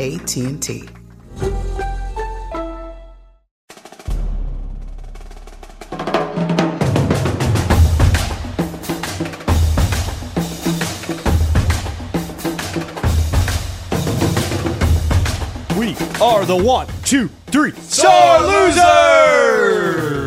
AT&T. We are the one, two, three, star losers!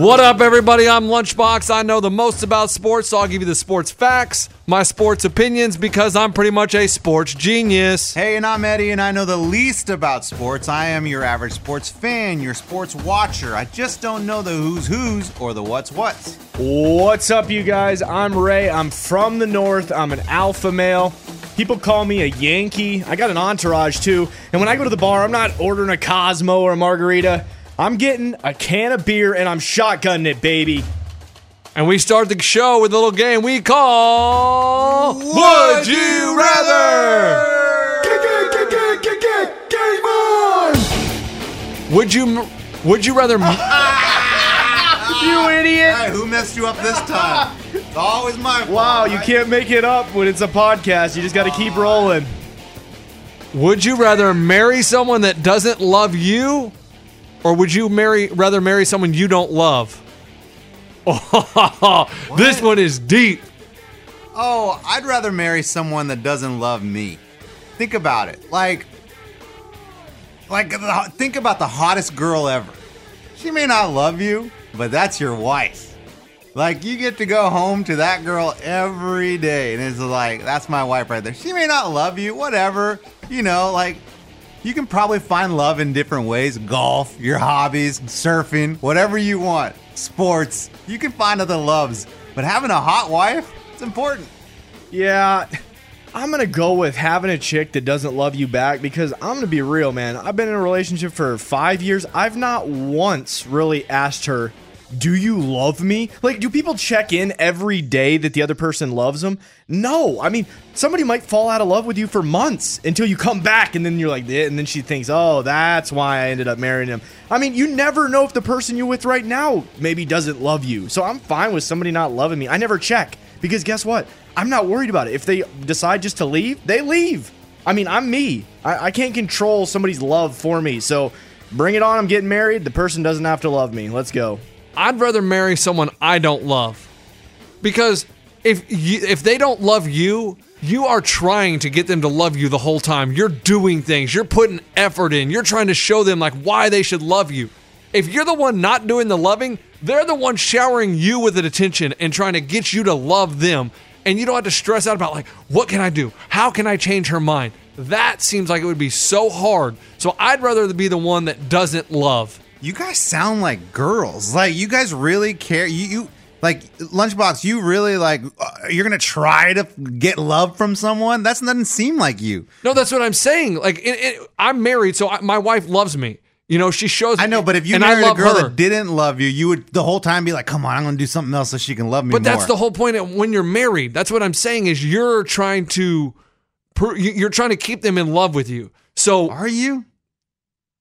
What up, everybody? I'm Lunchbox. I know the most about sports, so I'll give you the sports facts, my sports opinions, because I'm pretty much a sports genius. Hey, and I'm Eddie, and I know the least about sports. I am your average sports fan, your sports watcher. I just don't know the who's who's or the what's what's. What's up, you guys? I'm Ray. I'm from the North. I'm an alpha male. People call me a Yankee. I got an entourage too. And when I go to the bar, I'm not ordering a Cosmo or a margarita. I'm getting a can of beer and I'm shotgunning it, baby. And we start the show with a little game we call Would You Rather? Game on! Would you would you rather You idiot! Hey, who messed you up this time? It's always my fault. Wow, you right? can't make it up when it's a podcast. You just got to keep rolling. would you rather marry someone that doesn't love you or would you marry rather marry someone you don't love? Oh, this one is deep. Oh, I'd rather marry someone that doesn't love me. Think about it. Like, like think about the hottest girl ever. She may not love you, but that's your wife. Like you get to go home to that girl every day, and it's like that's my wife right there. She may not love you, whatever. You know, like you can probably find love in different ways: golf, your hobbies, surfing, whatever you want, sports. You can find other loves, but having a hot wife, it's important. Yeah, I'm gonna go with having a chick that doesn't love you back because I'm gonna be real, man. I've been in a relationship for five years. I've not once really asked her, "Do you love me?" Like, do people check in every day that the other person loves them? No. I mean, somebody might fall out of love with you for months until you come back, and then you're like, "Eh," and then she thinks, "Oh, that's why I ended up marrying him." I mean, you never know if the person you're with right now maybe doesn't love you. So I'm fine with somebody not loving me. I never check. Because guess what? I'm not worried about it. If they decide just to leave, they leave. I mean, I'm me. I, I can't control somebody's love for me. So bring it on. I'm getting married. The person doesn't have to love me. Let's go. I'd rather marry someone I don't love. Because if you, if they don't love you, you are trying to get them to love you the whole time. You're doing things. You're putting effort in. You're trying to show them like why they should love you. If you're the one not doing the loving, they're the one showering you with attention and trying to get you to love them. And you don't have to stress out about like, what can I do? How can I change her mind? That seems like it would be so hard. So I'd rather be the one that doesn't love. You guys sound like girls. Like you guys really care. You, you like lunchbox. You really like. Uh, you're gonna try to get love from someone. That doesn't seem like you. No, that's what I'm saying. Like, it, it, I'm married, so I, my wife loves me. You know, she shows. I know, but if you married a girl her. that didn't love you, you would the whole time be like, "Come on, I'm gonna do something else so she can love me." But that's the whole point. Of when you're married, that's what I'm saying is you're trying to, you- you're trying to keep them in love with you. So Are you?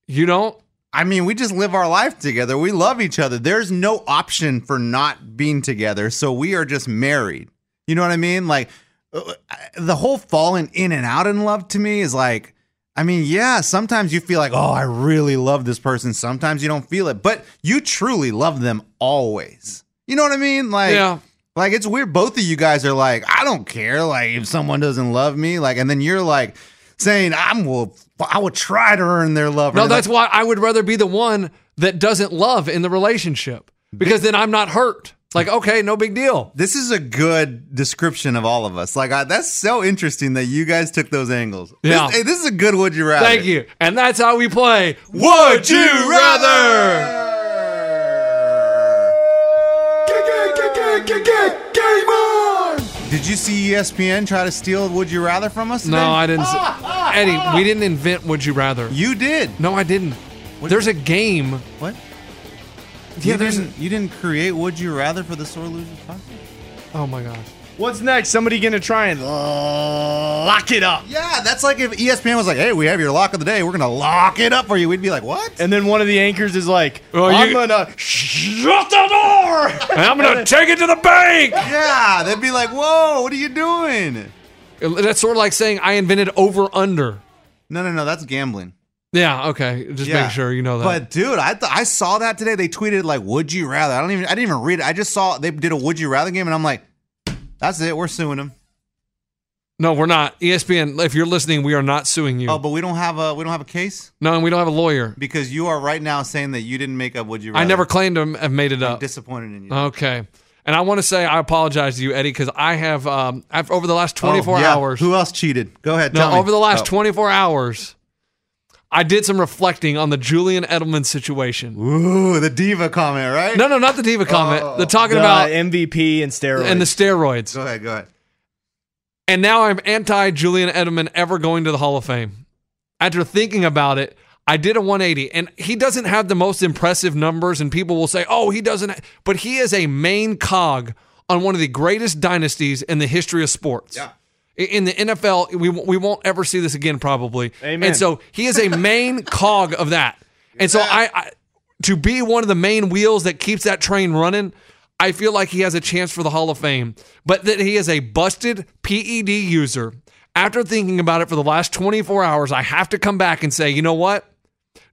you know, I mean, we just live our life together. We love each other. There's no option for not being together. So we are just married. You know what I mean? Like uh, the whole falling in and out in love to me is like, I mean, yeah, sometimes you feel like, oh, I really love this person. Sometimes you don't feel it, but you truly love them always. You know what I mean? Like, Yeah. like it's weird. Both of you guys are like, I don't care. Like if someone doesn't love me, like, and then you're like saying, I'm will, I will try to earn their love. No, that's why I would rather be the one that doesn't love in the relationship because then I'm not hurt. Like, okay, no big deal. This is a good description of all of us. Like I, that's so interesting that you guys took those angles. Yeah. This, hey, this is a good would you rather. Thank you. And that's how we play Would You Rather? You see ESPN try to steal Would You Rather from us? No, today? I didn't. Eddie, we didn't invent Would You Rather. You did. No, I didn't. There's a game. What? Yeah, you there's. didn't. You didn't create Would You Rather for the Sore Losers podcast. Oh my gosh. What's next? Somebody gonna try and lock it up. Yeah, that's like if ESPN was like, "Hey, we have your lock of the day. We're gonna lock it up for you." We'd be like, "What?" And then one of the anchors is like, Oh, I'm you- gonna shut the door. And I'm gonna take it to the bank. Yeah, they'd be like, "Whoa, what are you doing?" That's sort of like saying I invented over under. No, no, no. That's gambling. Yeah. Okay. Just Yeah. make sure you know that. But dude, I th- I saw that today. They tweeted like, "Would you rather?" I don't even I didn't even read it. I just saw they did a "Would you rather" game, and I'm like, "That's it. We're suing them." no, we're not. ESPN. If you're listening, we are not suing you. Oh, but we don't have a we don't have a case no, and we don't have a lawyer. because you are right now saying that you didn't make up "Would you rather." I never claimed to have made it I'm up. disappointed in you. Okay. And I want to say I apologize to you, Eddie, because I have um, I've, over the last 24 Oh, yeah. hours. Who else cheated? Go ahead. no, tell me. over the last Oh. 24 hours, I did some reflecting on the Julian Edelman situation. Ooh, the diva comment, right? No, no, not the diva comment. Oh. the talking The about MVP and steroids. and the steroids. Go ahead. Go ahead. And now I'm anti Julian Edelman ever going to the Hall of Fame. After thinking about it, I did a 180, and he doesn't have the most impressive numbers, and people will say, oh, he doesn't, but he is a main cog on one of the greatest dynasties in the history of sports. Yeah. In the NFL, we, we won't ever see this again, probably. Amen. And so he is a main cog of that. And so I, I, to be one of the main wheels that keeps that train running, I feel like he has a chance for the Hall of Fame. But that he is a busted PED user. After thinking about it for the last 24 hours, I have to come back and say, you know what?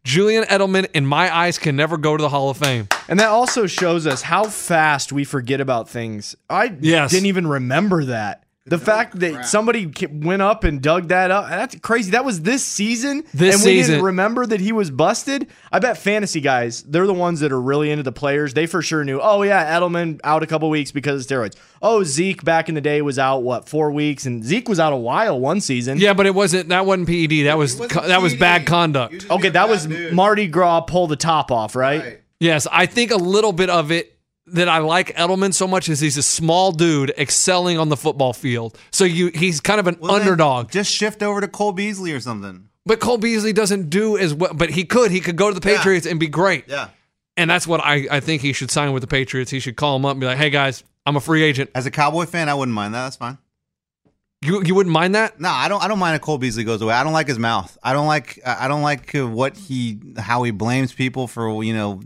Julian Edelman, in my eyes, can never go to the Hall of Fame. And that also shows us how fast we forget about things. I Yes. didn't even remember that. The fact that somebody went up and dug that up, that's crazy. That was this season. This and we season. didn't remember that he was busted. I bet fantasy guys, they're the ones that are really into the players. They for sure knew, oh, yeah, Edelman out a couple weeks because of steroids. Oh, Zeke back in the day was out, what, four weeks? And Zeke was out a while one season. Yeah, but it wasn't. That wasn't PED. That was wasn't co- that was bad conduct. Okay, that was Mardi Gras pull the top off, right? Yes, I think a little bit of it that I like Edelman so much is he's a small dude excelling on the football field. So you he's kind of an Well, underdog. Just shift over to Cole Beasley or something. But Cole Beasley doesn't do as well. But he could. He could go to the Yeah. Patriots and be great. Yeah. And that's what I, I think he should sign with the Patriots. He should call him up and be like, hey guys, I'm a free agent. As a Cowboy fan, I wouldn't mind that. That's fine. You you wouldn't mind that? No, I don't. I don't mind if Cole Beasley goes away. I don't like his mouth. I don't like. I don't like what he how he blames people for you know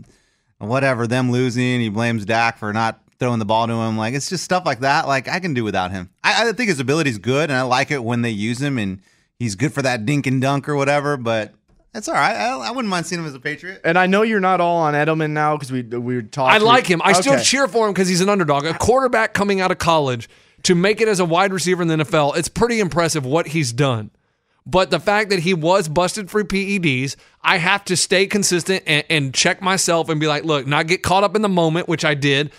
whatever them losing. He blames Dak for not throwing the ball to him. Like it's just stuff like that. Like I can do without him. I, I think his ability's good, and I like it when they use him, and he's good for that dink and dunk or whatever. But it's all right. I, I wouldn't mind seeing him as a Patriot. And I know you're not all on Edelman now because we we were talking. I like him. I still cheer for him because he's an underdog. A quarterback coming out of college to make it as a wide receiver in the NFL, it's pretty impressive what he's done. But the fact that he was busted for PEDs, I have to stay consistent and, and check myself and be like, look, not get caught up in the moment, which I did,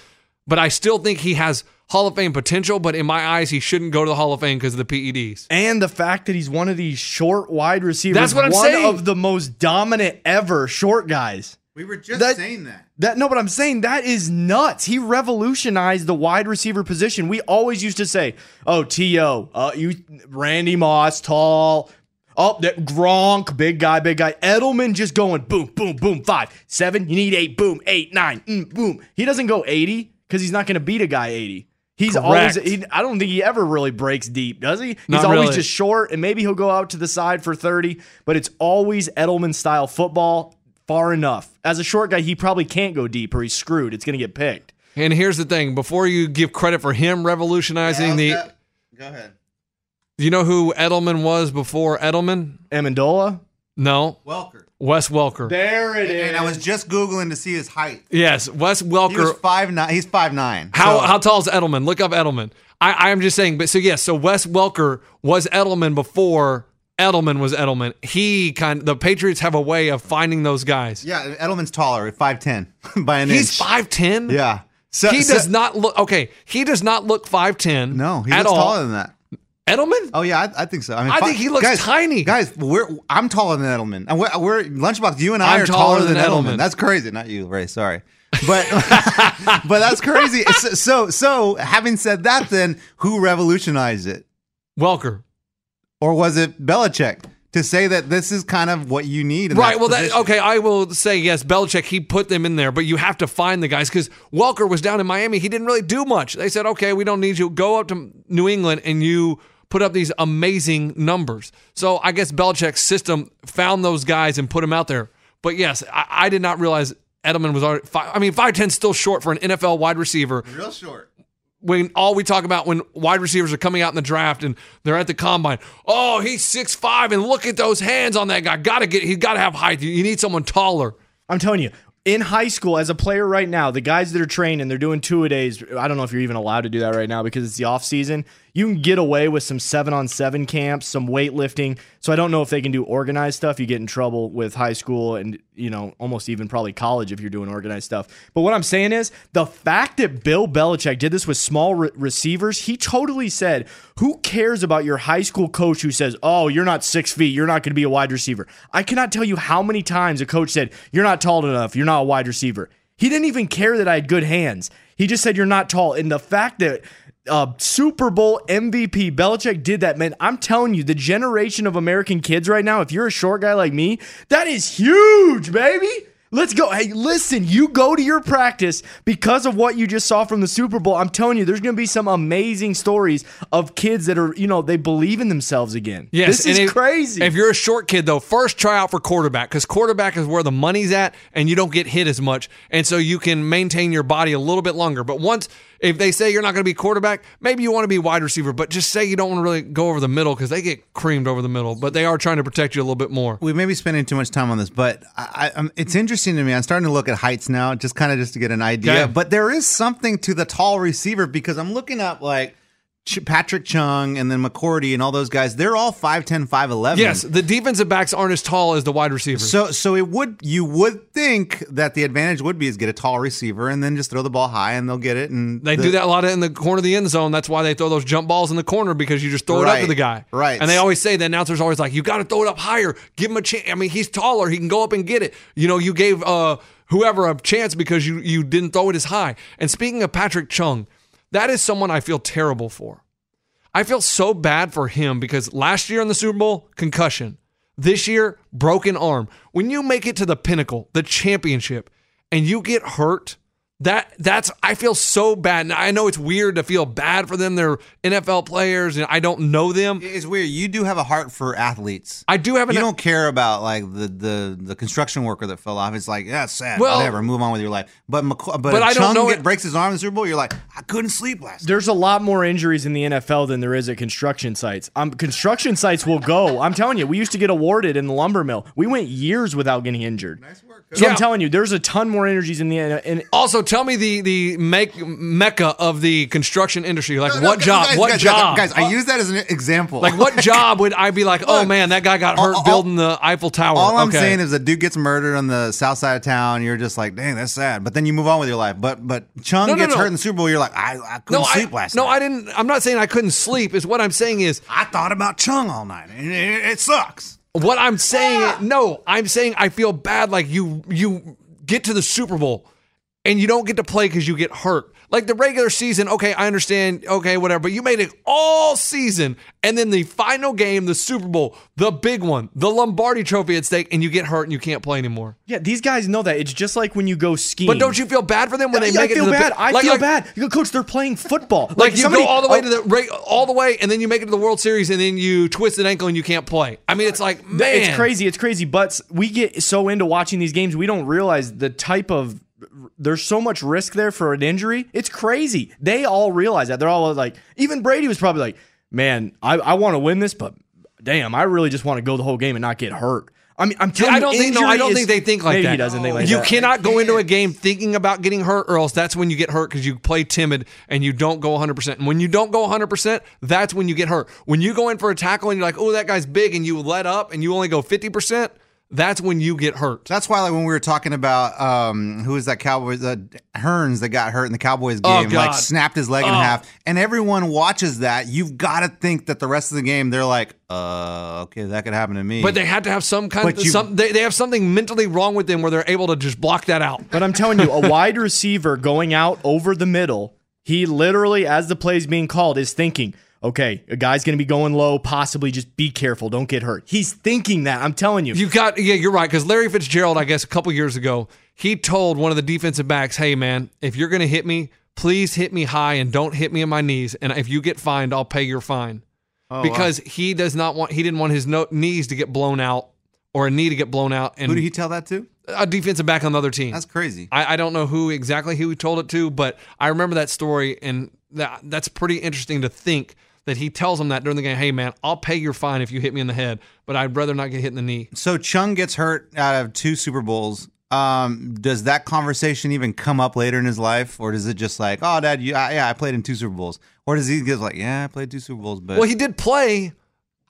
but I still think he has Hall of Fame potential. But in my eyes, he shouldn't go to the Hall of Fame because of the PEDs. and the fact that he's one of these short wide receivers. That's what I'm one saying. of the most dominant ever short guys. We were just That- saying that. That no, but I'm saying that is nuts. He revolutionized the wide receiver position. We always used to say, "Oh, To, uh, you Randy Moss, tall." Oh, that Gronk, big guy, big guy. Edelman just going boom, boom, boom. Five, seven. You need eight. Boom, eight, nine. Mm, boom. He doesn't go eighty because he's not going to beat a guy eighty. He's always. He, I don't think he ever really breaks deep, does he? He's Not always really. just short, and maybe he'll go out to the side for thirty. But it's always Edelman style football far enough. As a short guy, he probably can't go deep or he's screwed. It's going to get picked. And here's the thing: before you give credit for him revolutionizing the, Go ahead. Do you know who Edelman was before Edelman? Amendola? No, Welker. Wes Welker. There it is. And I was just googling to see his height. yes, Wes He was Welker. five nine. He's five nine. How So- how tall is Edelman? Look up Edelman. I I'm just saying, but so yes, so Wes Welker was Edelman before Edelman was Edelman. He kind of, the Patriots have a way of finding those guys. Yeah, Edelman's taller, at five ten by an He's inch. five ten. Yeah. So, he so- does not look okay. He does not look five ten. No, he at looks all. taller than that. Edelman. Oh yeah, I, I think so. I mean, I think he looks guys, tiny. Guys, we're I'm taller than Edelman. And we're, we're lunchbox. You and I I'm are taller taller, than, than Edelman. Edelman. That's crazy. Not you, Ray. Sorry, but but that's crazy. So, so so having said that, then who revolutionized it, Welker. Or was it Belichick to say that this is kind of what you need? In Right. Well, that okay. I will say yes. Belichick he put them in there, but you have to find the guys because Welker was down in Miami. He didn't really do much. They said, okay, we don't need you. Go up to New England and you put up these amazing numbers. So I guess Belichick's system found those guys and put them out there. But yes, I, I did not realize Edelman was already. Five, I mean, five ten still short for an NFL wide receiver. real short. When all we talk about when wide receivers are coming out in the draft and they're at the combine. Oh, he's six five, and look at those hands on that guy. Got to get. He's got to have height. You need someone taller. I'm telling you, in high school, as a player right now, the guys that are training, they're doing two a days. I don't know if you're even allowed to do that right now because it's the off season. You can get away with some seven on seven camps, some weightlifting. So I don't know if they can do organized stuff. You get in trouble with high school and you know almost even probably college if you're doing organized stuff. But what I'm saying is the fact that Bill Belichick did this with small re- receivers, he totally said, "Who cares about your high school coach who says, "Oh, you're not six feet, you're not going to be a wide receiver." I cannot tell you how many times a coach said, "You're not tall enough, you're not a wide receiver." He didn't even care that I had good hands. He just said, "You're not tall." And the fact that uh, Super Bowl MVP Belichick did that, man. I'm telling you, the generation of American kids right now, if you're a short guy like me, that is huge, baby. Let's go. Hey, listen, you go to your practice because of what you just saw from the Super Bowl. I'm telling you, there's going to be some amazing stories of kids that are, you know, they believe in themselves again. Yes, this is if- crazy. If you're a short kid, though, first try out for quarterback because quarterback is where the money's at, and you don't get hit as much, and so you can maintain your body a little bit longer. But once if they say you're not going to be quarterback, maybe you want to be wide receiver, but just say you don't want to really go over the middle because they get creamed over the middle. But they are trying to protect you a little bit more. we may be spending too much time on this, but I, I, um, it's interesting to me. I'm starting to look at heights now, just kind of just to get an idea. Okay. But there is something to the tall receiver because I'm looking up like Ch- Patrick Chung and then McCourty and all those guys. They're all 5'10", 5'11". Yes, the defensive backs aren't as tall as the wide receivers. So, so it would you would think that the advantage would be is get a tall receiver and then just throw the ball high and they'll get it. And They the- do that a lot in the corner of the end zone. That's why they throw those jump balls in the corner because you just throw it up to the guy. right. And they always say the announcer's always like, "You got to throw it up higher. Give him a chance. I mean, he's taller. He can go up and get it. You know, you gave uh, whoever a chance because you you didn't throw it as high." And speaking of Patrick Chung, that is someone I feel terrible for. I feel so bad for him because last year in the Super Bowl, concussion. This year, broken arm. When you make it to the pinnacle, the championship, and you get hurt, that that's I feel so bad. And I know it's weird to feel bad for them. They're NFL players and I don't know them. It's weird. You do have a heart for athletes. I do have an you don't care about like the the the construction worker that fell off. It's like yeah, sad. Well- whatever. Move on with your life. But McC- but, But if I don't know get, it- breaks his arm in the Super Bowl. You're like I couldn't sleep last. night. There's a lot more injuries in the NFL than there is at construction sites. Um, construction sites will go. I'm telling you, we used to get awarded in the lumber mill. We went years without getting injured. Nice work. So Yeah. I'm telling you, there's a ton more injuries in the in, Also, tell me the the make mecca of the construction industry. Like No, no, what guys, job? guys, what guys, job? Guys, I use that as an example. like what job would I be like? Oh man, that guy got hurt all- building the Eiffel Tower. All I'm Okay. saying is a dude gets murdered on the south side of town. You're just like, dang, that's sad. But then you move on with your life. But but Chung No, gets hurt in the Super Bowl. You're like, I, I couldn't no, I, sleep last night. no. I didn't. I'm not saying I couldn't sleep. Is what I'm saying is I thought about Chung all night. and It, it sucks. What I'm saying, ah. no, I'm saying I feel bad. Like you, you get to the Super Bowl and you don't get to play because you get hurt. Like the regular season, okay, I understand, okay, whatever, but you made it all season. And then the final game, the Super Bowl, the big one, the Lombardi trophy at stake, and you get hurt and you can't play anymore. Yeah, these guys know that. It's just like when you go skiing. But don't you feel bad for them when they Yeah, make I it feel to the bad. I like- feel like- bad. You go, Coach, they're playing football. Like, you somebody- go all the way oh, to the all the way, and then you make it to the World Series, and then you twist an ankle and you can't play. I mean, it's like man, It's crazy. It's crazy. But we get so into watching these games, we don't realize the type of. There's so much risk there for an injury. It's crazy. They all realize that. They're all like, even Brady was probably like, man, I, I want to win this, but damn, I really just want to go the whole game and not get hurt. I mean, I'm telling I don't you, think no, I don't is- think they think like maybe that. he doesn't think like you that. cannot go into a game thinking about getting hurt, or else that's when you get hurt because you play timid and you don't go 100. percent And when you don't go 100, percent that's when you get hurt. When you go in for a tackle and you're like, oh, that guy's big, and you let up and you only go 50 percent, that's when you get hurt. That's why, like when we were talking about um, who was that Cowboys uh, Hearns that got hurt in the Cowboys Oh, game, God. like snapped his leg in Oh. half, and everyone watches that. You've got to think that the rest of the game, they're like, uh, okay, that could happen to me. But they had to have some kind But of you- some. They, they have something mentally wrong with them where they're able to just block that out. But I'm telling you, a wide receiver going out over the middle, he literally, as the play is being called, is thinking, okay, a guy's going to be going low, possibly just be careful, don't get hurt. He's thinking that. I'm telling you. You got yeah, you're right. Because Larry Fitzgerald, I guess, a couple years ago, he told one of the defensive backs, "Hey, man, if you're going to hit me, please hit me high and don't hit me in my knees. And if you get fined, I'll pay your fine." Oh, because he does not want he didn't want his no, knees to get blown out or a knee to get blown out, and who did he tell that to? a defensive back on the other team. That's crazy. I, I don't know who exactly who he told it to, but I remember that story, and that that's pretty interesting to think that he tells him that during the game. Hey, man, I'll pay your fine if you hit me in the head, but I'd rather not get hit in the knee. So Chung gets hurt out of two Super Bowls. Um, does that conversation even come up later in his life, or does it just like, oh, Dad, you, I, yeah, I played in two Super Bowls, or does he get like, yeah, I played two Super Bowls, but Well, he did play,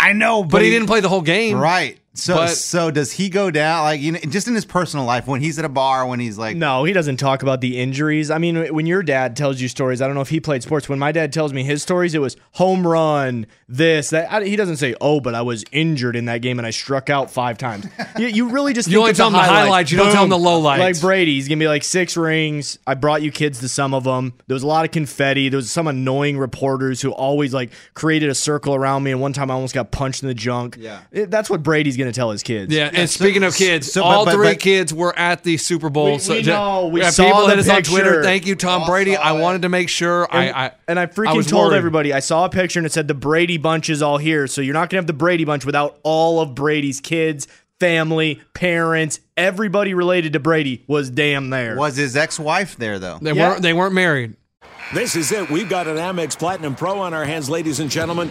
I know, but he didn't play the whole game. Right. So But- so does he go down like you know just in his personal life when he's at a bar when he's like No, he doesn't talk about the injuries. I mean, when your dad tells you stories, I don't know if he played sports. When my dad tells me his stories, it was home run, this, that. I, he doesn't say, "Oh, but I was injured in that game and I struck out five times." you, you really just You think only tell him the highlights, you don't tell him the Boom. lowlights. Like Brady, he's gonna be like six rings. I brought you kids to some of them. There was a lot of confetti. There was some annoying reporters who always like created a circle around me. And one time I almost got punched in the junk. Yeah. It- that's what Brady's gonna tell his kids. Yeah, and speaking of kids, so- but- all but- three but- kids were at the Super Bowl. We- so we ju- know. We yeah, saw people the hit us on Twitter. picture. Thank you, Tom All Brady. I wanted to make sure And, I, I and I freaking was told worried. everybody. I saw a picture and it said the Brady bunch is all here. So you're not gonna have the Brady bunch without all of Brady's kids, family, parents, everybody related to Brady was damn there. was his ex-wife there though? They Yeah. weren't. They weren't married. This is it. We've got an Amex Platinum Pro on our hands, ladies and gentlemen.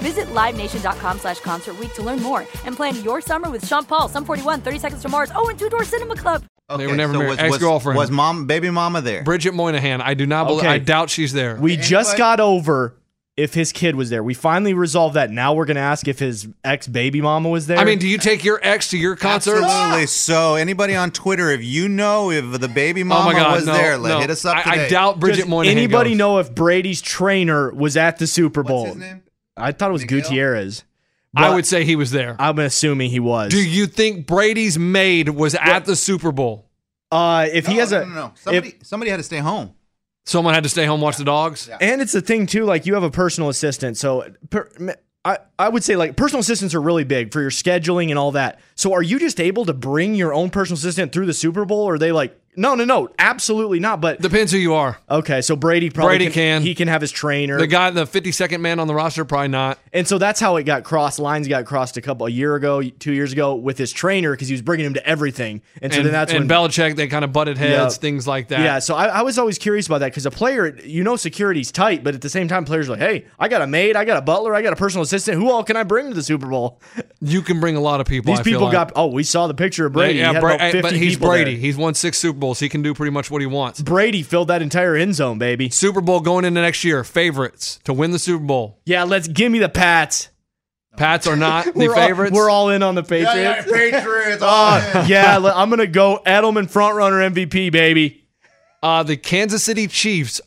Visit LiveNation.com slash Concert Week to learn more and plan your summer with Sean Paul, Sum 41, 30 Seconds to Mars, oh, and Two Door Cinema Club. They were never married. Was, Ex-girlfriend. Was, was mom, baby mama there? Bridget Moynahan. I do not believe. Okay. I doubt she's there. We just got over if his kid was there. We finally resolved that. Now we're gonna ask if his ex baby mama was there. I mean, do you take your ex to your concert? Absolutely. So, anybody on Twitter, if you know if the baby mama oh my God, was no, there, let no. hit us up I, today. I doubt Bridget Does Moynahan. anybody goes. know if Brady's trainer was at the Super Bowl? What's his name? I thought it was Miguel? Gutierrez. I would say he was there. I'm assuming he was. Do you think Brady's maid was at the Super Bowl? uh, if he No, has no, a, no, no. if- Somebody, somebody had to stay home. Someone had to stay home watch the dogs. And it's the thing too, like you have a personal assistant. So per, I, I would say like personal assistants are really big for your scheduling and all that. So are you just able to bring your own personal assistant through the Super Bowl? Or are they like, no, no, no, absolutely not. But Depends who you are. okay, so Brady probably Brady can. he can have his trainer. The guy, the 52nd man on the roster, probably not. And so that's how it got crossed. Lines got crossed a couple a year ago, two years ago with his trainer because he was bringing him to everything. And so and then that's and when Belichick, they kind of butted heads, Yeah. things like that. Yeah, so I, I was always curious about that because a player, you know, security's tight, but at the same time, players are like, hey, I got a maid, I got a butler, I got a personal assistant. Who all can I bring to the Super Bowl? You can bring a lot of people. These I people like. got. Oh, we saw the picture of Brady. Yeah, he had Bra- about 50 but he's Brady. there. He's won six Super Bowls. He can do pretty much what he wants. Brady filled that entire end zone, baby. Super Bowl going into next year. Favorites to win the Super Bowl. Yeah, let's give me the Pats. Pats are not the we're all- favorites. we're all in on the Patriots. Patriots. Oh, yeah, I'm gonna go Edelman frontrunner MVP, baby. uh, the Kansas City Chiefs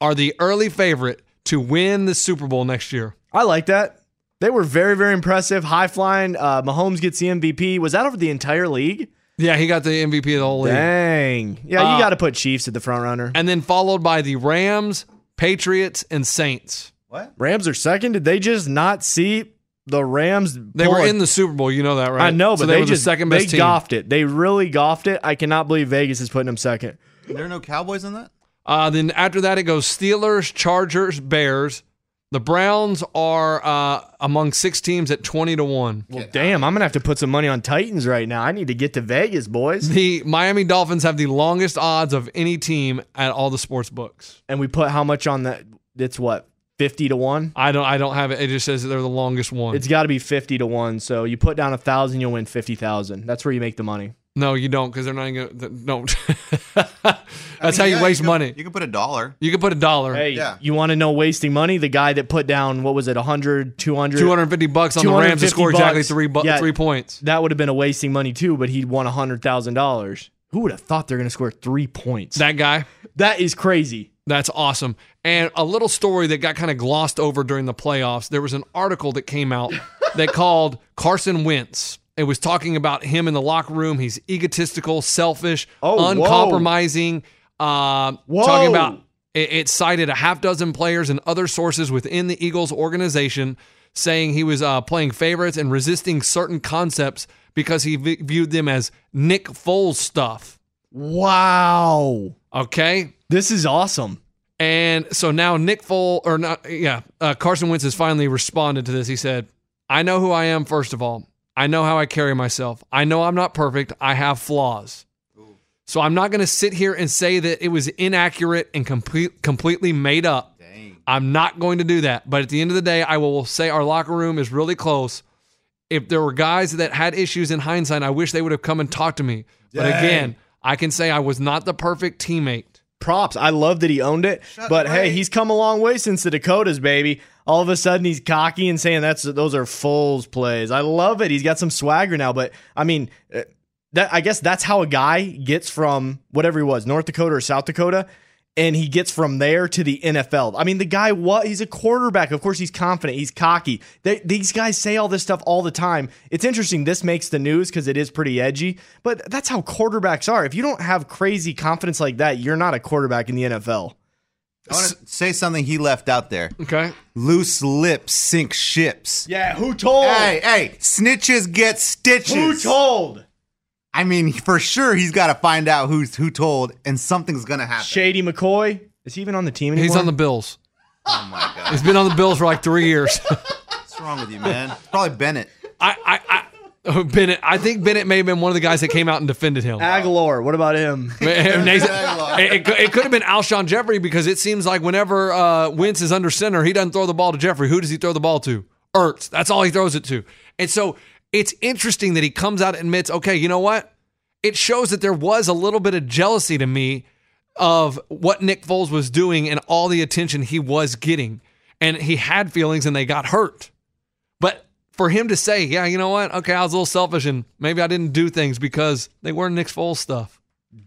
are the early favorite to win the Super Bowl next year. I like that. They were very, very impressive. High flying. Uh, Mahomes gets the MVP. Was that over the entire league? Yeah, he got the MVP of the whole league. Dang. Yeah, Uh, you got to put Chiefs at the front runner. And then followed by the Rams, Patriots, and Saints. What? Rams are second. Did they just not see the Rams? They were a- in the Super Bowl. You know that, right? I know, but so they, they, were just the second they best team. golfed it. They really golfed it. I cannot believe Vegas is putting them second. There are no Cowboys in that? Uh, then after that, it goes Steelers, Chargers, Bears. The Browns are uh, among six teams at 20 to 1. Well, damn, I'm gonna have to put some money on Titans right now. I need to get to Vegas, boys. The Miami Dolphins have the longest odds of any team at all the sports books. And we put how much on that? It's what fifty to one. I don't I don't have it. It just says that they're the longest one. It's got to be fifty to one. So you put down a thousand, you'll win fifty thousand. That's where you make the money. No, you don't because they're not going to. Don't. I That's mean, how you yeah, waste can- money. You can put a dollar. You can put a dollar, Hey, Yeah. you want to know wasting money? The guy that put down what was it, 100, 200? 250 bucks on the Rams to 250 score exactly three bu- Yeah. three points. That would have been a wasting money too, but he'd won hundred thousand dollars. Who would have thought they're going to score three points? That guy. that is crazy. That's awesome. And a little story that got kind of glossed over during the playoffs. There was an article that came out that called Carson Wentz. It was talking about him in the locker room. He's egotistical, selfish, Oh, uncompromising. Uh, Whoa. talking about it, it cited a half dozen players and other sources within the Eagles organization saying he was uh, playing favorites and resisting certain concepts because he v- viewed them as Nick Foles stuff. Wow, Okay. this is awesome. And so now Nick Foles, or not, yeah, uh, Carson Wentz has finally responded to this. He said, I know who I am, first of all. I know how I carry myself. I know I'm not perfect. I have flaws. So I'm not going to sit here and say that it was inaccurate and complete, completely made up. I'm not going to do that. But at the end of the day, I will say our locker room is really close. If there were guys that had issues in hindsight, I wish they would have come and talked to me. But again, I can say I was not the perfect teammate. Props. I love that he owned it. but hey, he's come a long way since the Dakotas, baby. All of a sudden, he's cocky and saying that's those are Foles plays. I love it. He's got some swagger now. But I mean, uh, that I guess that's how a guy gets from whatever he was, North Dakota or South Dakota, and he gets from there to the NFL. I mean, the guy what he's a quarterback. Of course, he's confident. He's cocky. They, these guys say all this stuff all the time. It's interesting. This makes the news because it is pretty edgy. But that's how quarterbacks are. If you don't have crazy confidence like that, you're not a quarterback in the NFL. I want to say something he left out there. Okay. Loose lips sink ships. Yeah, who told? Hey, hey, snitches get stitches. who told? I mean, for sure, he's got to find out who's who told, and something's gonna happen. Shady McCoy. Is he even on the team anymore? He's on the Bills. Oh my god, He's been on the Bills for like three years. what's wrong with you, man? It's probably Bennett. I, I, I, oh, Bennett. I think Bennett may have been one of the guys that came out and defended him. Agholor. What about him? Nathan- it, it could- it could have been Alshon Jeffery because it seems like whenever uh, Wentz is under center, he doesn't throw the ball to Jeffery. Who does he throw the ball to? Ertz. That's all he throws it to. And so it's interesting that he comes out and admits, okay, you know what? It shows that there was a little bit of jealousy to me of what Nick Foles was doing and all the attention he was getting. And he had feelings and they got hurt. But for him to say, yeah, you know what? Okay, I was a little selfish and maybe I didn't do things because they weren't Nick Foles stuff.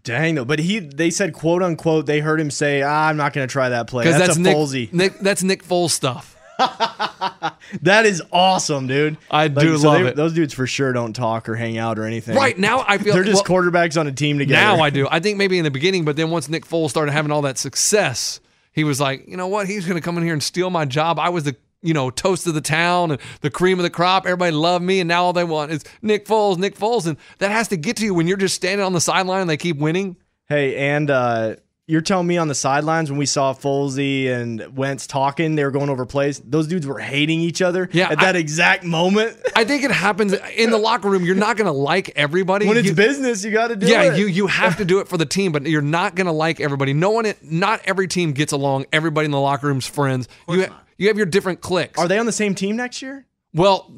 Dang though, but he they said quote unquote they heard him say ah, I'm not going to try that play. Because That's, that's, a Nick, Folesy. Nick. That's Nick Foles stuff. That is awesome, dude. I do love it. Those dudes for sure don't talk or hang out or anything. Right now, I feel They're just well, quarterbacks on a team together. Now I do. I think maybe in the beginning, but then once Nick Foles started having all that success, he was like, you know what? He's going to come in here and steal my job. I was the you know toast of the town and the cream of the crop. Everybody loved me, and now all they want is Nick Foles, Nick Foles, and that has to get to you when you're just standing on the sideline and they keep winning. Hey, and uh, you're telling me on the sidelines when we saw Folsey and Wentz talking, they were going over plays. Those dudes were hating each other Yeah, at that I- exact moment. I think it happens in the locker room. You're not going to like everybody when it's You- business, you got to do yeah, it. Yeah, you you have to do it for the team, but you're not going to like everybody. No one, not every team gets along. Everybody in the locker room's friends. You ha- you have your different cliques. Are they on the same team next year? Well,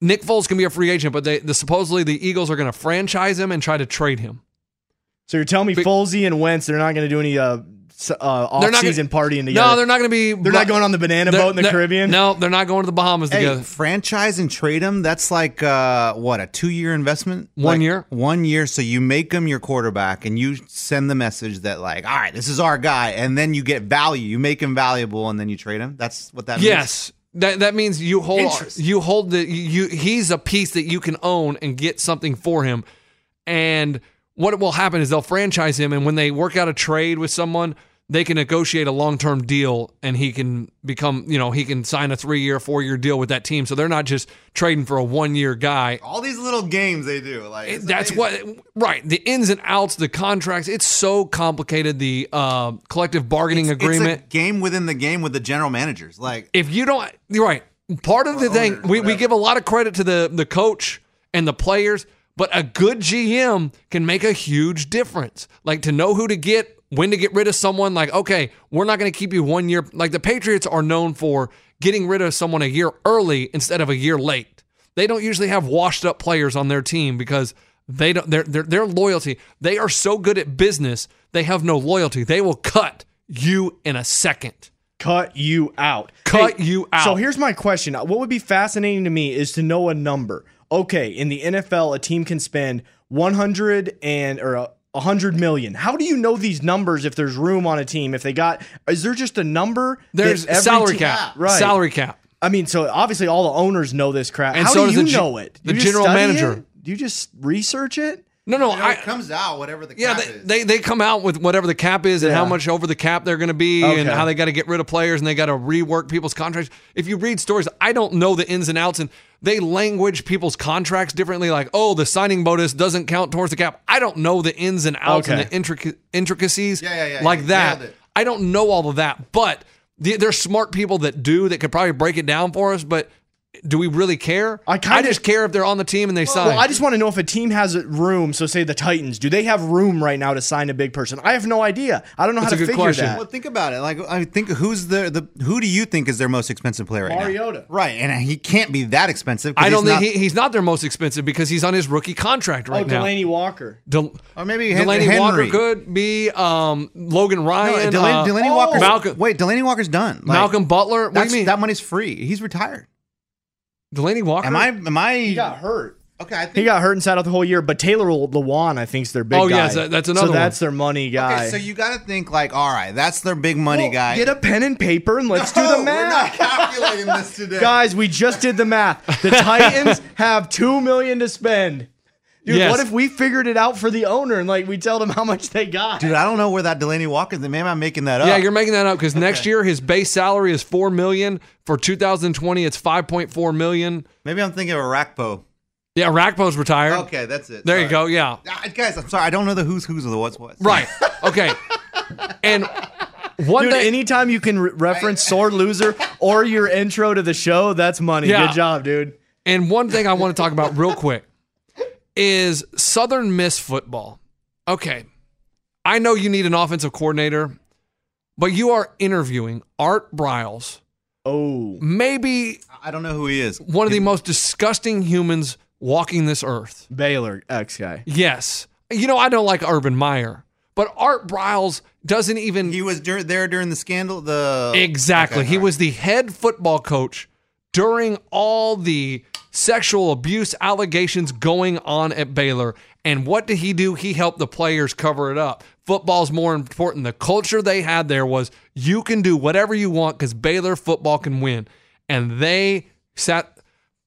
Nick Foles can be a free agent, but they the, supposedly the Eagles are going to franchise him and try to trade him. So you're telling me But- Folsey and Wentz, they're not going to do any uh, s- uh, They're off-season gonna- partying together? No, they're not going to be. They're not going on the banana boat in the Caribbean? No, they're not going to the Bahamas Hey, together. franchise and trade them. That's like uh, what a two-year investment. One Like, year. One year. So you make them your quarterback, and you send the message that like, all right, this is our guy, and then you get value. You make him valuable, and then you trade him. That's what that means. Yes. That, that means you hold Interest. you hold the you he's a piece that you can own and get something for him. And what will happen is they'll franchise him and when they work out a trade with someone, they can negotiate a long-term deal and he can become, you know, he can sign a 3-year, 4-year deal with that team. So they're not just trading for a 1-year guy. All these little games they do. Like It- that's amazing. what right the ins and outs the contracts it's so complicated the uh, collective bargaining It's- agreement It's a game within the game with the general managers. Like if you don't you're right part of the thing owners, we, we give a lot of credit to the the coach and the players but a good gm can make a huge difference like to know who to get when to get rid of someone like okay we're not going to keep you one year like the patriots are known for getting rid of someone a year early instead of a year late they don't usually have washed up players on their team because they don't their their, their loyalty they are so good at business they have no loyalty they will cut you in a second cut you out. Cut you out. So here's my question. What would be fascinating to me is to know a number. Okay, in the NFL, a team can spend 100 and or uh, a 100 million. How do you know these numbers if there's room on a team? If they got is there just a number? There's every salary team- cap. Right. Salary cap. I mean, so obviously all the owners know this crap. And How so do does you the know it? the general manager. it? Do you just research it? No, no, you know, I, it comes out whatever the yeah, cap they, is. they they come out with whatever the cap is and how much over the cap they're going to be and how they got to get rid of players and they got to rework people's contracts. If you read stories, I don't know the ins and outs and they language people's contracts differently. Like, oh, the signing bonus doesn't count towards the cap. I don't know the ins and outs and the intric- intricacies Yeah, yeah, yeah, like yeah, that. I don't know all of that, but the, there's smart people that do that could probably break it down for us. But do we really care? I kinda- just care if they're on the team and they sign. Well, I just want to know if a team has room. So, say the Titans, do they have room right now to sign a big person? I have no idea. I don't know That's how a to good figure question. that. Well, think about it. Like, I think who's the the who do you think is their most expensive player right now? Mariota. now? Right, and he can't be that expensive. I don't he's think not- he, he's not their most expensive because he's on his rookie contract right oh, now. Delanie Walker. Del- Or maybe Delaney Henry. Walker could be um, Logan No, Ryan. Delanie, uh, Delanie oh, Walker's Malcolm- Wait, Delanie Walker's done. Like, Malcolm Butler. What do that's- you mean? That money's free. He's retired. Delanie Walker. Am I? Am I? He got hurt. Okay, I think. He got hurt and sat out the whole year. But Taylor Lewan, I think, is their big Oh, guy. yes, that- that's another So that's one. their money guy. okay, so you got to think like, all right, that's their big money Well, guy. Get a pen and paper and let's do No, the We're math. not calculating this today, Guys, we just did the math. The Titans have two million to spend. Dude, Yes. what if we figured it out for the owner and like we tell them how much they got? Dude, I don't know where that Delanie Walker is. Maybe I'm making that up. yeah, you're making that up because next year his base salary is four million. For 2020, it's 5.4 million. Maybe I'm thinking of Orakpo. Yeah, Rakpo's retired. Okay, that's it. There you go. Yeah. Ah, Guys, I'm sorry. I don't know the who's who's or the what's what. Right. Okay. and one Dude, thing. anytime you can re- reference Sore Loser or your intro to the show, that's money. Yeah. Good job, dude. And one thing I want to talk about real quick is Southern Miss football. Okay. I know you need an offensive coordinator, but you are interviewing Art Briles, Oh, maybe I don't know who he is. one of the most disgusting humans walking this earth. Baylor ex guy. Yes. You know, I don't like Urban Meyer, but Art Briles doesn't even. He was dur- there during the scandal. The Exactly. Okay, he right. was the head football coach during all the sexual abuse allegations going on at Baylor. And what did he do? He helped the players cover it up. Football's more important. The culture they had there was you can do whatever you want because Baylor football can win. and they sat.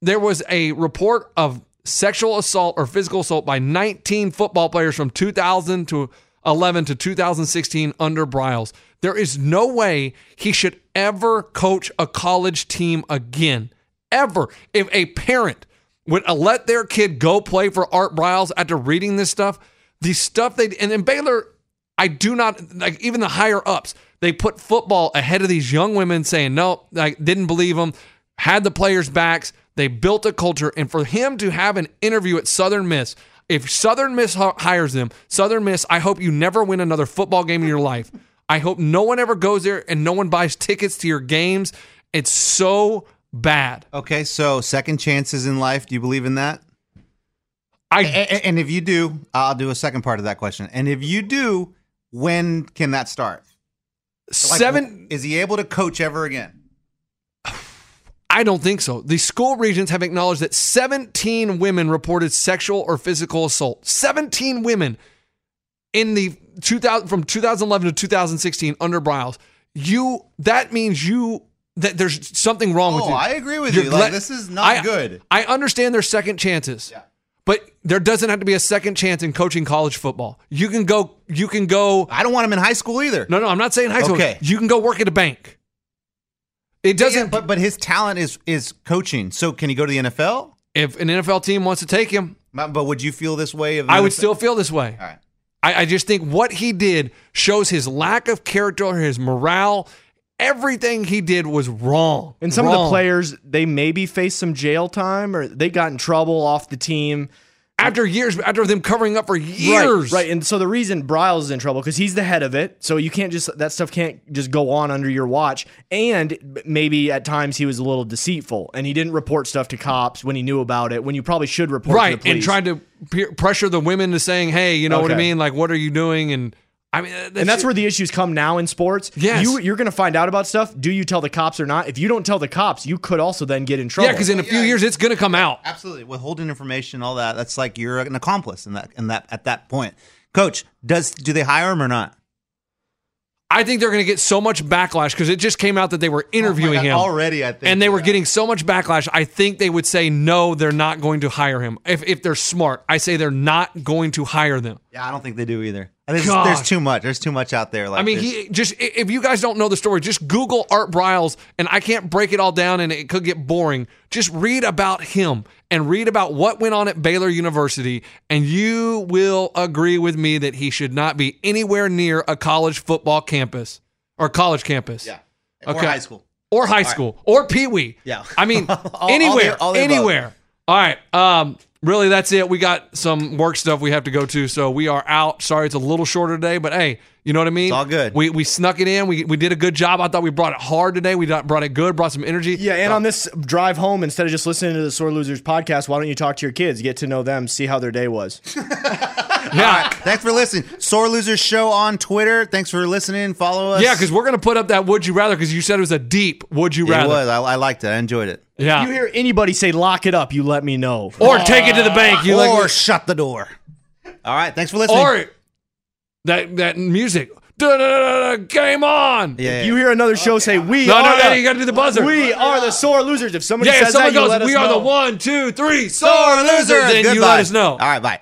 There was a report of sexual assault or physical assault by 19 football players from 2000 to 11 to 2016 under Briles. There is no way he should ever coach a college team again. Ever. If a parent would let their kid go play for Art Briles after reading this stuff, the stuff they and in Baylor, I do not like even the higher ups. They put football ahead of these young women, saying no, I didn't believe them, had the players' backs. They built a culture, and for him to have an interview at Southern Miss, if Southern Miss hires them, Southern Miss, I hope you never win another football game in your life. I hope no one ever goes there and no one buys tickets to your games. It's so bad. Okay, so second chances in life. Do you believe in that? I And, and if you do, I'll do a second part of that question. And if you do, when can that start? Like, seven. Is he able to coach ever again? I don't think so. The school regents have acknowledged that 17 women reported sexual or physical assault. 17 women in the 2000 from 2011 to 2016 under Briles. You that means you that there's something wrong with Oh, you. I agree with You're you. Like, gla- this is not I- good. I understand there's second chances. Yeah. But there doesn't have to be a second chance in coaching college football. You can go you can go I don't want him in high school either. No, no, I'm not saying high school. Okay. You can go work at a bank. It doesn't Yeah, but but his talent is is coaching. So can he go to the NFL? if an NFL team wants to take him, But but would you feel this way? Of the I would NFL? still feel this way. All right. I, I just think what he did shows his lack of character, his morale. Everything he did was wrong. And some of the players, they maybe face some jail time or they got in trouble off the team. After years, after them covering up for years, Right, right. And so the reason Briles is in trouble because he's the head of it. So you can't just that stuff can't just go on under your watch. And maybe at times he was a little deceitful and he didn't report stuff to cops when he knew about it. When you probably should report right, to the police. and tried to peer, pressure the women to saying, "Hey, you know what I mean? Like, what are you doing?" And I mean, uh, and that's where the issues come now in sports. Yes. You, you're going to find out about stuff. Do you tell the cops or not? If you don't tell the cops, you could also then get in trouble. yeah, because in a few years it's going to come out. Absolutely. Withholding information, all that. That's like you're an accomplice in that in that at that point. Coach, does do they hire him or not? I think they're going to get so much backlash because it just came out that they were oh interviewing Oh God, him already, I think, and they were yeah. getting so much backlash. I think they would say no, they're not going to hire him. If if they're smart, I say they're not going to hire them. Yeah, I don't think they do either. There's, Gosh. there's too much. There's too much out there. Like I mean, this. he just if you guys don't know the story, just Google Art Briles, and I can't break it all down, and it could get boring. Just read about him and read about what went on at Baylor University, and you will agree with me that he should not be anywhere near a college football campus or college campus. yeah, Okay. or high school. or high school or Pee Wee. Yeah. I mean, All- all the- anywhere, all the above. anywhere. All right. Um, really, that's it. We got some work stuff we have to go to, so we are out. Sorry, it's a little shorter today, but hey, you know what I mean. It's all good. We we snuck it in. We we did a good job. I thought we brought it hard today. We brought it good. Brought some energy. Yeah, and on this drive home, instead of just listening to the Sore Losers podcast, why don't you talk to your kids, get to know them, see how their day was? yeah. Thanks for listening. Sore Losers Show on Twitter. Thanks for listening. Follow us. Yeah, because we're gonna put up that would you rather because you said it was a deep would you it rather. was. I, I liked it. I enjoyed it. Yeah. you hear anybody say lock it up, you let me know. or take it to the bank. You or like shut the door. All right. Thanks for listening. or that that music. Da-da-da-da, Game on. yeah, yeah. You hear another show say we No, are no, no, the, you gotta do the buzzer. We are the sore losers. If somebody Yeah, if says someone that, you goes, let us we are know. the one, two, three, sore Sore losers, then you Goodbye. let us know. All right. Bye.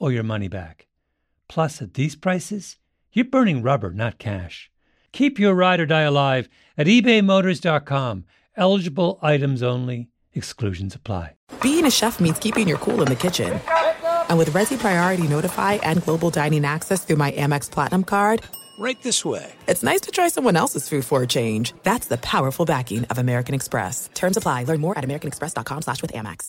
or your money back. Plus, at these prices, you're burning rubber, not cash. Keep your ride or die alive at ebaymotors.com. Eligible items only. Exclusions apply. Being a chef means keeping your cool in the kitchen. And with Resy Priority Notify and Global Dining Access through my Amex Platinum card, Right this way. it's nice to try someone else's food for a change. That's the powerful backing of American Express. Terms apply. Learn more at americanexpress.com slash with Amex.